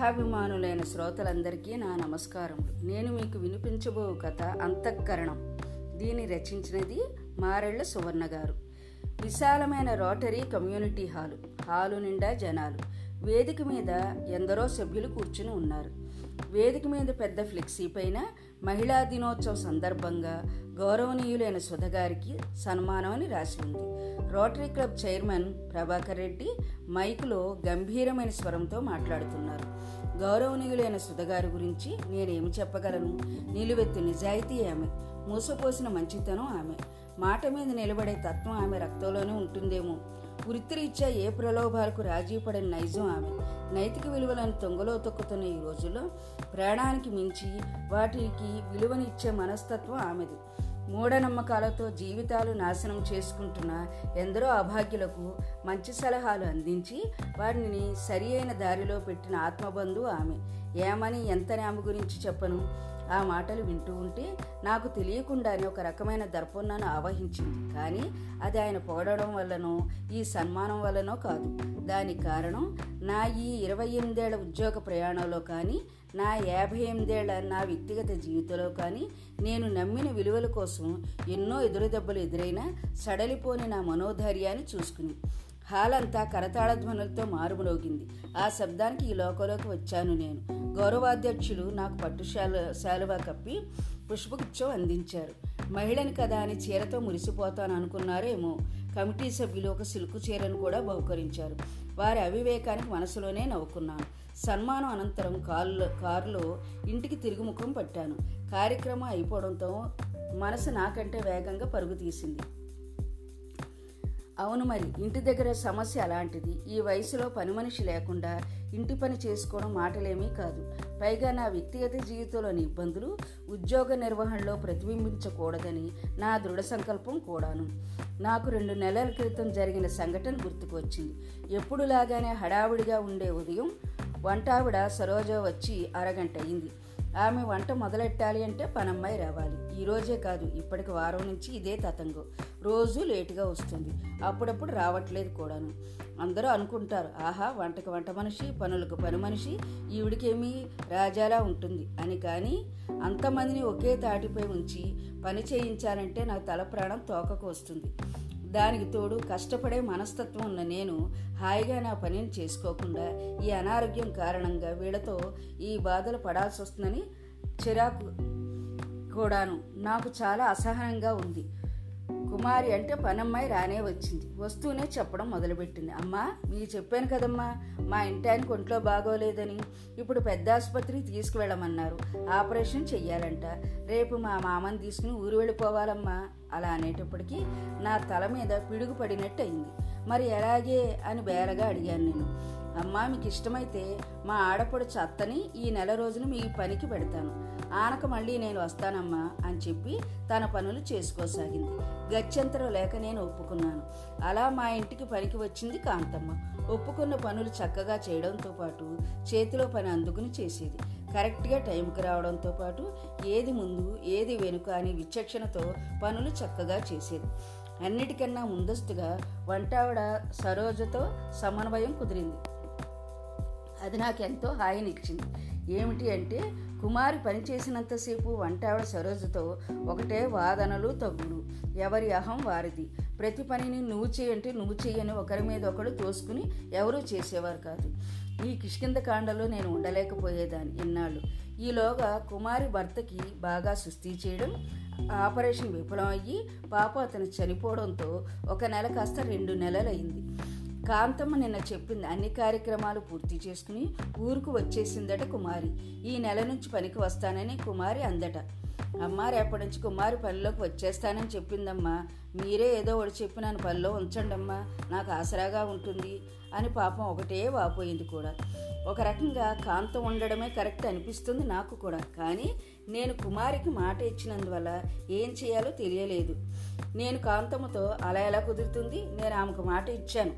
కథాభిమానులైన శ్రోతలందరికీ నా నమస్కారములు. నేను మీకు వినిపించబో కథ అంతఃకరణం. దీన్ని రచించినది మారెళ్ళ సువర్ణ గారు. విశాలమైన రోటరీ కమ్యూనిటీ హాలు హాలు నిండా జనాలు. వేదిక మీద ఎందరో సభ్యులు కూర్చుని ఉన్నారు. వేదిక మీద పెద్ద ఫ్లెక్సీ పైన మహిళా దినోత్సవం సందర్భంగా గౌరవనీయులైన సుధగారికి సన్మానం అని రాసి ఉంది. Rotary club chairman Prabhakar Reddy మైకులో గంభీరమైన స్వరంతో మాట్లాడుతున్నారు. గౌరవనీయులైన సుధగారి గురించి నేనేమి చెప్పగలను? నిలువెత్తు నిజాయితీ ఆమె. మూసపోసిన మంచితనం ఆమె. మాట మీద నిలబడే తత్వం ఆమె రక్తంలోనే ఉంటుందేమో. వృత్తిరీత్యా ఏ ప్రలోభాలకు రాజీ పడిన నైజం ఆమె. నైతిక విలువలను తొంగలో తొక్కుతున్న ఈ రోజుల్లో ప్రాణానికి మించి వాటికి విలువనిచ్చే మనస్తత్వం ఆమెది. మూఢనమ్మకాలతో జీవితాలు నాశనం చేసుకుంటున్న ఎందరో అభాగ్యులకు మంచి సలహాలు అందించి వారిని సరి అయిన దారిలో పెట్టిన ఆత్మబంధువు ఆమె. ఏమని ఎంత ఆమె గురించి చెప్పను? ఆ మాటలు వింటూ ఉంటే నాకు తెలియకుండానే ఒక రకమైన దర్పణాన్ని ఆవహించింది. కానీ అది ఆయన పొగడడం వల్లనో ఈ సన్మానం వల్లనో కాదు. దానికి కారణం నా ఈ ఇరవై ఎనిమిదేళ్ళ ఉద్యోగ ప్రయాణంలో కానీ నా యాభై ఎనిమిదేళ్ళ నా వ్యక్తిగత జీవితంలో కానీ నేను నమ్మిన విలువల కోసం ఎన్నో ఎదురుదెబ్బలు ఎదురైనా సడలిపోని నా మనోధైర్యాన్ని చూసుకుని హాల్ అంతా కరతాళ ధ్వనులతో మారుమరోగింది. ఆ శబ్దానికి ఈ లోకంలోకి వచ్చాను నేను. గౌరవాధ్యక్షులు నాకు పట్టుశాల శాలువా కప్పి పుష్పగుచ్చం అందించారు. మహిళని కదా అని చీరతో మురిసిపోతాను అనుకున్నారేమో. కమిటీ సభ్యులు ఒక సిల్కు చీరను కూడా బహుకరించారు. వారి అవివేకానికి మనసులోనే నవ్వుకున్నాను. సన్మానం అనంతరం కారులో కారులో ఇంటికి తిరుగుముఖం పట్టాను. కార్యక్రమం అయిపోవడంతో మనసు నాకంటే వేగంగా పరుగు తీసింది అవును మరి ఇంటి దగ్గర సమస్య అలాంటిది. ఈ వయసులో పని మనిషి లేకుండా ఇంటి పని చేసుకోవడం మాటలేమీ కాదు. పైగా నా వ్యక్తిగత జీవితంలోని ఇబ్బందులు ఉద్యోగ నిర్వహణలో ప్రతిబింబించకూడదని నా దృఢ సంకల్పం కూడాను. నాకు రెండు నెలల క్రితం జరిగిన సంఘటన గుర్తుకు వచ్చింది ఎప్పుడులాగానే హడావుడిగా ఉండే ఉదయం వంటావిడ సరోజ వచ్చి అరగంట అయింది ఆమె వంట మొదలెట్టాలి అంటే పనమ్మాయి రావాలి. ఈ రోజే కాదు ఇప్పటికి వారం నుంచి ఇదే తతంగం. రోజు లేటుగా వస్తుంది. అప్పుడప్పుడు రావట్లేదు కూడాను. అందరూ అనుకుంటారు ఆహా వంటకు వంట మనిషి పనులకు పని మనిషి ఈవిడికేమీ రాజాలా ఉంటుంది. అని కానీ అంతమందిని ఒకే తాటిపై ఉంచి పని చేయించాలంటే నాకు తల ప్రాణం తోకకు వస్తుంది. దానికి తోడు కష్టపడే మనస్తత్వం ఉన్న నేను హాయిగా నా పనిని చేసుకోకుండా ఈ అనారోగ్యం కారణంగా వీళ్ళతో ఈ బాధలు పడాల్సి వస్తుందని చిరాకు కూడాను. నాకు చాలా అసహనంగా ఉంది. కుమారి అంటే పనమ్మాయి రానే వచ్చింది. వస్తూనే చెప్పడం మొదలుపెట్టింది. అమ్మా మీకు చెప్పాను కదమ్మా మా ఇంటానికి ఒంట్లో బాగోలేదని. ఇప్పుడు పెద్ద ఆసుపత్రికి తీసుకువెళ్ళమన్నారు. ఆపరేషన్ చెయ్యాలంట. రేపు మా మామని తీసుకుని ఊరు వెళ్ళిపోవాలమ్మా. అలా అనేటప్పటికీ నా తల మీద పిడుగు పడినట్టు అయింది మరి ఎలాగే అని బేరగా అడిగాను నేను. అమ్మా మీకు ఇష్టమైతే మా ఆడపడు చత్తని ఈ నెల రోజులు మీ పనికి పెడతాను. ఆనక మళ్ళీ నేను వస్తానమ్మా అని చెప్పి తన పనులు చేసుకోసాగింది. గత్యంతరం లేక నేను ఒప్పుకున్నాను. అలా మా ఇంటికి పనికి వచ్చింది కాంతమ్మ. ఒప్పుకున్న పనులు చక్కగా చేయడంతో పాటు చేతిలో పని అందుకుని చేసేది. కరెక్ట్గా టైంకి రావడంతో పాటు ఏది ముందు ఏది వెనుక అని విచక్షణతో పనులు చక్కగా చేసేది. అన్నిటికన్నా ముందస్తుగా వంటావిడ సరోజతో సమన్వయం కుదిరింది. అది నాకు ఎంతో హాయినిచ్చింది. ఏమిటి అంటే కుమారి పనిచేసినంతసేపు వంటావిడ సరోజతో ఒకటే వాదనలు తగ్గులు ఎవరి అహం వారిది. ప్రతి పనిని నువ్వు చేయంటే నువ్వు చేయని ఒకరి మీద ఒకడు తోసుకుని ఎవరూ చేసేవారు కాదు. ఈ కిష్కింద కాండలో నేను ఉండలేకపోయేదాన్ని ఇన్నాళ్ళు. ఈలోగా కుమారి భర్తకి బాగా సుస్థి చేయడం ఆపరేషన్ విఫలం అయ్యి పాప అతను చనిపోవడంతో ఒక నెల కాస్త రెండు నెలలైంది కాంతమ్మ నిన్న చెప్పింది అన్ని కార్యక్రమాలు పూర్తి చేసుకుని ఊరుకు వచ్చేసిందట కుమారి. ఈ నెల నుంచి పనికి వస్తానని కుమారి అందట. అమ్మ రేపటి నుంచి కుమారి పనిలోకి వచ్చేస్తానని చెప్పిందమ్మా. మీరే ఏదో ఒకటి చెప్పి నన్ను పనిలో ఉంచండమ్మా. నాకు ఆసరాగా ఉంటుంది అని పాపం ఒకటే వాపోయింది కూడా. ఒక రకంగా కాంతం ఉండడమే కరెక్ట్ అనిపిస్తుంది నాకు కూడా. కానీ నేను కుమారికి మాట ఇచ్చినందువల్ల ఏం చేయాలో తెలియలేదు. నేను కాంతమ్మతో అలా ఎలా కుదురుతుంది? నేను ఆమెకు మాట ఇచ్చాను.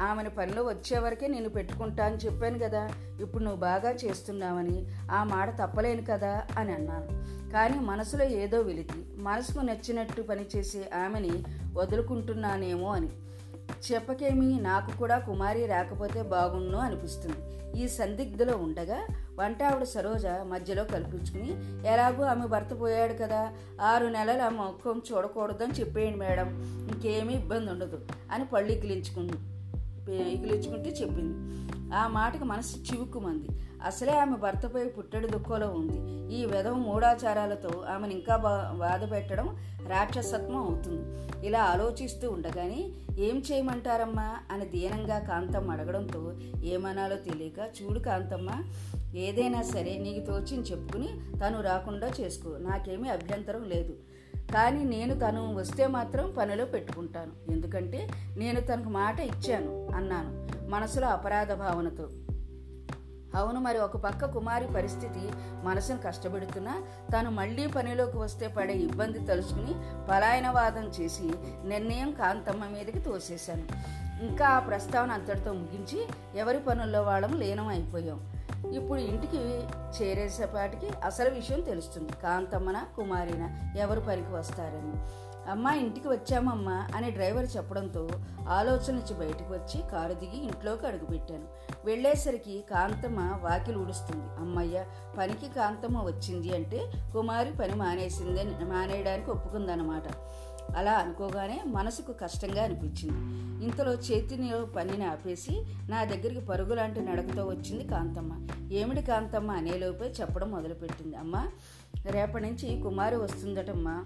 ఆమెను పనిలో వచ్చేవరకే నేను పెట్టుకుంటా అని చెప్పాను కదా. ఇప్పుడు నువ్వు బాగా చేస్తున్నావని ఆ మాట తప్పలేను కదా అని అన్నాను. కానీ మనసులో ఏదో వెలితి మనసుకు నచ్చినట్టు పనిచేసే ఆమెని వదులుకుంటున్నానేమో అని. చెప్పకేమి నాకు కూడా కుమారి రాకపోతే బాగుండు అనిపిస్తుంది. ఈ సందిగ్ధలో ఉండగా వంట ఆవిడ సరోజ మధ్యలో కల్పించుకుని ఎలాగో ఆమె భర్త పోయాడు కదా ఆరు నెలలు ఆ మొక్కం చూడకూడదని చెప్పేయండి మేడం ఇంకేమీ ఇబ్బంది ఉండదు అని పళ్ళు ఇకిలించుకుంది చెప్పింది. ఆ మాటకు మనసు చివుక్కుమంది. అసలే ఆమె భర్తపై పుట్టడి దుఃఖంలో ఉంది. ఈ విధం మూఢాచారాలతో ఆమెను ఇంకా బా బాధ పెట్టడం రాక్షసత్వం అవుతుంది. ఇలా ఆలోచిస్తూ ఉండగానే ఏం చేయమంటారమ్మా? అని దీనంగా కాంతమ్మ అడగడంతో ఏమనాలో తెలియక చూడు కాంతమ్మ ఏదైనా సరే నీకు తోచిని చెప్పుకుని తను రాకుండా చేసుకో. నాకేమీ అభ్యంతరం లేదు. కానీ నేను తను వస్తే మాత్రం పనిలో పెట్టుకుంటాను. ఎందుకంటే నేను తనకు మాట ఇచ్చాను అన్నాను మనసులో అపరాధ భావనతో. అవును మరి ఒక పక్క కుమారి పరిస్థితి మనసును కష్టపెడుతున్నా తను మళ్ళీ పనిలోకి వస్తే పడే ఇబ్బంది తలుచుకుని పలాయనవాదం చేసి నిర్ణయం కాంతమ్మ మీదకి తోసేశాను. ఇంకా ఆ ప్రస్తావన అంతటితో ముగించి ఎవరి పనుల్లో వాళ్ళం లీనం అయిపోయాం ఇప్పుడు ఇంటికి చేరేసేపాటికి అసలు విషయం తెలుస్తుంది. కాంతమ్మన కుమారిన ఎవరు పనికి వస్తారని. అమ్మా ఇంటికి వచ్చామమ్మా అని డ్రైవర్ చెప్పడంతో ఆలోచన నుంచి బయటకు వచ్చి కారు దిగి ఇంట్లోకి అడుగుపెట్టాను. వెళ్ళేసరికి కాంతమ్మ వాకిలు ఊడుస్తుంది. అమ్మయ్య పనికి కాంతమ్మ వచ్చింది అంటే కుమారి పని మానేసింది మానేయడానికి ఒప్పుకుందన్నమాట. అలా అనుకోగానే మనసుకు కష్టంగా అనిపించింది. ఇంతలో చేతిని పనిని ఆపేసి నా దగ్గరికి పరుగులాంటి నడకతో వచ్చింది కాంతమ్మ. ఏమిటి కాంతమ్మ అనేలోపే చెప్పడం మొదలుపెట్టింది. అమ్మ రేపటి నుంచి కుమారి వస్తుందటమ్మా.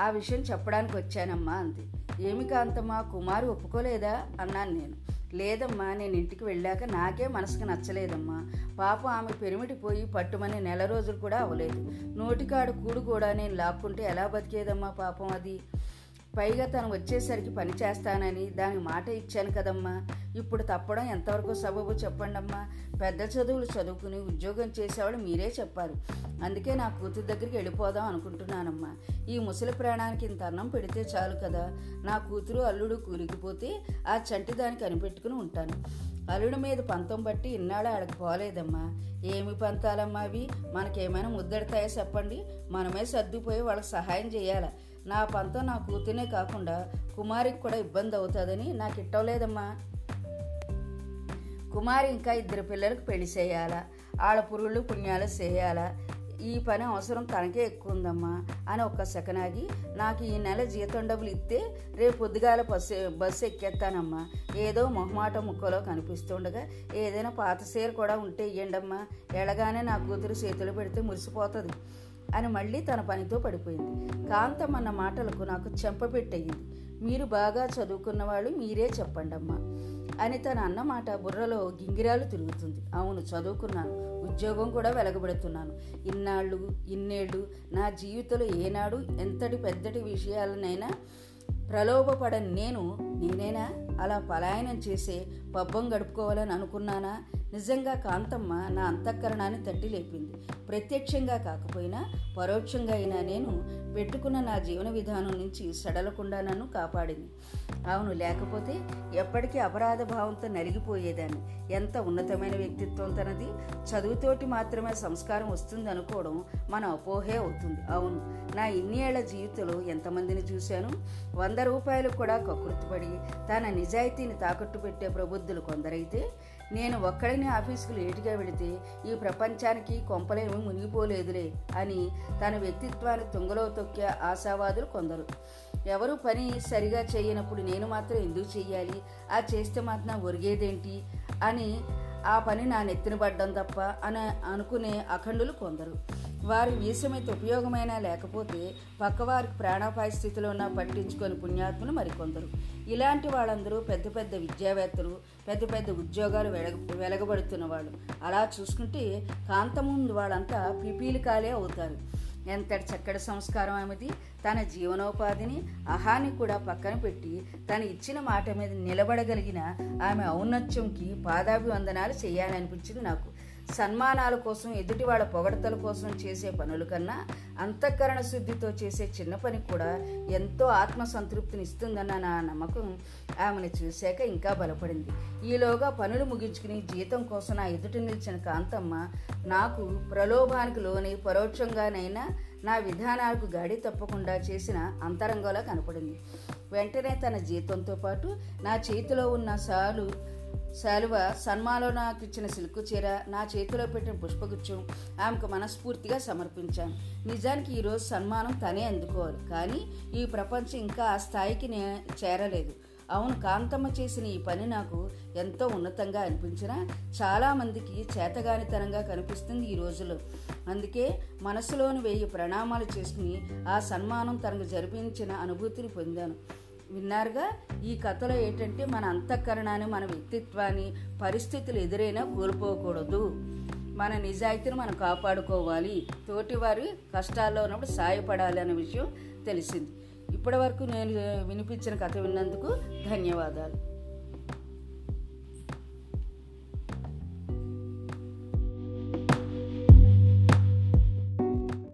ఆ విషయం చెప్పడానికి వచ్చానమ్మా అంది. ఏమి కాంతమ్మ కుమారు ఒప్పుకోలేదా? అన్నాను నేను. లేదమ్మా నేను ఇంటికి వెళ్ళాక నాకే మనసుకు నచ్చలేదమ్మా. పాప ఆమె పెరిమిటి పోయి పట్టుమని నెల రోజులు కూడా అవ్వలేదు. నోటికాడు కూడు కూడా నేను లాక్కుంటే ఎలా బతికేదమ్మా పాపం అది? పైగా తను వచ్చేసరికి పని చేస్తానని దాని మాట ఇచ్చాను కదమ్మా. ఇప్పుడు తప్పడం ఎంతవరకు సబబు చెప్పండమ్మా? పెద్ద చదువులు చదువుకుని ఉద్యోగం చేసేవాడు మీరే చెప్పారు. అందుకే నా కూతురు దగ్గరికి వెళ్ళిపోదాం అనుకుంటున్నానమ్మా. ఈ ముసలి ప్రాణానికి ఇంత అన్నం పెడితే చాలు కదా. నా కూతురు అల్లుడు కూలికిపోతే ఆ చంటి దానికి కనిపెట్టుకుని ఉంటాను. అల్లుడి మీద పంతం బట్టి ఇన్నాళ్ళు ఆడకు పోలేదమ్మా. ఏమి పంతాలమ్మా అవి? మనకేమైనా ముద్దెడతాయో చెప్పండి? మనమే సర్దుపోయి వాళ్ళకి సహాయం చేయాలా? నా పంతం నా కూతునే కాకుండా కుమారికి కూడా ఇబ్బంది అవుతుందని నాకు ఇట్టవలేదమ్మా. కుమారి ఇంకా ఇద్దరు పిల్లలకు పెళ్ళి చేయాలా? ఆడ పురుగులు పుణ్యాలు చేయాలా? ఈ పని అవసరం తనకే ఎక్కువ ఉందమ్మా అని ఒక్క సెకనాగి నాకు ఈ నెల జీతం డబ్బులు ఇస్తే రేపు పొద్దుగాల బస్సు బస్సు ఎక్కేస్తానమ్మా ఏదో మొహమాట ముక్కలో కనిపిస్తుండగా ఏదైనా పాత సీర కూడా ఉంటే ఇయ్యండమ్మా. ఎలాగానే నా కూతురు చేతులు పెడితే మురిసిపోతుంది. అని మళ్ళీ తన పనితో పడిపోయింది. కాంతమన్న మాటలకు నాకు చెంపపెట్టయింది మీరు బాగా చదువుకున్న వాళ్ళు మీరే చెప్పండమ్మా. అని తన అన్నమాట బుర్రలో గింగిరాలు తిరుగుతుంది. అవును చదువుకున్నాను. ఉద్యోగం కూడా వెలగబెడుతున్నాను. ఇన్నాళ్ళు ఇన్నేళ్ళు నా జీవితంలో ఏనాడు ఎంతటి పెద్దటి విషయాలనైనా ప్రలోభపడని నేను నేనేనా? అలా పలాయనం చేసే పబ్బం గడుపుకోవాలని అనుకున్నానా? నిజంగా కాంతమ్మ నా అంతఃకరణాన్ని తట్టి లేపింది. ప్రత్యక్షంగా కాకపోయినా పరోక్షంగా అయినా నేను పెట్టుకున్న నా జీవన విధానం నుంచి సడలకుండా నన్ను కాపాడింది. అవును లేకపోతే ఎప్పటికీ అపరాధ భావంతో నలిగిపోయేదాన్ని. ఎంత ఉన్నతమైన వ్యక్తిత్వం తనది. చదువుతోటి మాత్రమే సంస్కారం వస్తుంది అనుకోవడం మన అపోహే అవుతుంది. అవును నా ఇన్ని జీవితంలో ఎంతమందిని చూశాను? వంద రూపాయలు కూడా కకృతిపడి తన నిజాయితీని తాకట్టు పెట్టే ప్రబుద్ధులు కొందరైతే నేను ఒక్కడిని ఆఫీసుకు లేటుగా వెళితే ఈ ప్రపంచానికి కొంపలేమి మునిగిపోలేదులే అని తన వ్యక్తిత్వాన్ని తుంగలో తొక్కే ఆశావాదులు కొందరు. ఎవరు పని సరిగా చేయనప్పుడు నేను మాత్రం ఎందుకు చెయ్యాలి? ఆ చేస్తే మాత్రం ఒరిగేదేంటి? అని ఆ పని నా నెత్తిన పడ్డం తప్ప అని అనుకునే అఖండులు కొందరు. వారి వీసమైతే ఉపయోగమైనా లేకపోతే పక్కవారికి ప్రాణాపాయ స్థితిలో ఉన్న పట్టించుకొని పుణ్యాత్ములు మరికొందరు. ఇలాంటి వాళ్ళందరూ పెద్ద పెద్ద విద్యావేత్తలు పెద్ద పెద్ద ఉద్యోగాలు వెలగ వెలగబడుతున్న వాళ్ళు. అలా చూసుకుంటే కాంతముందు వాళ్ళంతా పిపీలికాలే అవుతారు. ఎంతటి చక్కటి సంస్కారం ఆమెది తన జీవనోపాధిని అహాన్ని కూడా పక్కన పెట్టి తను ఇచ్చిన మాట మీద నిలబడగలిగిన ఆమె ఔన్నత్యంకి పాదాభివందనాలు చేయాలనిపించింది నాకు. సన్మానాల కోసం ఎదుటి వాళ్ళ పొగడతల కోసం చేసే పనుల కన్నా అంతఃకరణ శుద్ధితో చేసే చిన్న పని కూడా ఎంతో ఆత్మసంతృప్తిని ఇస్తుందన్న నా నమ్మకం ఆమెను చూశాక ఇంకా బలపడింది. ఈలోగా పనులు ముగించుకుని జీతం కోసం నా ఎదుట నిలిచిన కాంతమ్మ నాకు ప్రలోభానికి లోని పరోక్షంగానైనా నా విధానాలకు గాడి తప్పకుండా చేసిన అంతరంగంలో కనపడింది. వెంటనే తన జీతంతో పాటు నా చేతిలో ఉన్న సాలు శాలువ సన్మాలో నాకు ఇచ్చిన సిల్కు చీర నా చేతిలో పెట్టిన పుష్పగుచ్చం ఆమెకు మనస్ఫూర్తిగా సమర్పించాను. నిజానికి ఈరోజు సన్మానం తనే అందుకోవాలి. కానీ ఈ ప్రపంచం ఇంకా ఆ స్థాయికి నే చేరలేదు. అవును కాంతమ్మ చేసిన ఈ పని నాకు ఎంతో ఉన్నతంగా అనిపించినా చాలామందికి చేతగానితనంగా కనిపిస్తుంది ఈ రోజులో. అందుకే మనసులోని వెయ్యి ప్రణామాలు చేసుకుని ఆ సన్మానం తనకు జరిపించిన అనుభూతిని పొందాను. విన్నారుగా? ఈ కథలో ఏంటంటే మన అంతఃకరణాన్ని మన వ్యక్తిత్వాన్ని పరిస్థితులు ఎదురైనా కోల్పోకూడదు. మన నిజాయితీని మనం కాపాడుకోవాలి. తోటివారి కష్టాల్లో ఉన్నప్పుడు సాయపడాలి అనే విషయం తెలిసింది. ఇప్పటి వరకు నేను వినిపించిన కథ విన్నందుకు ధన్యవాదాలు.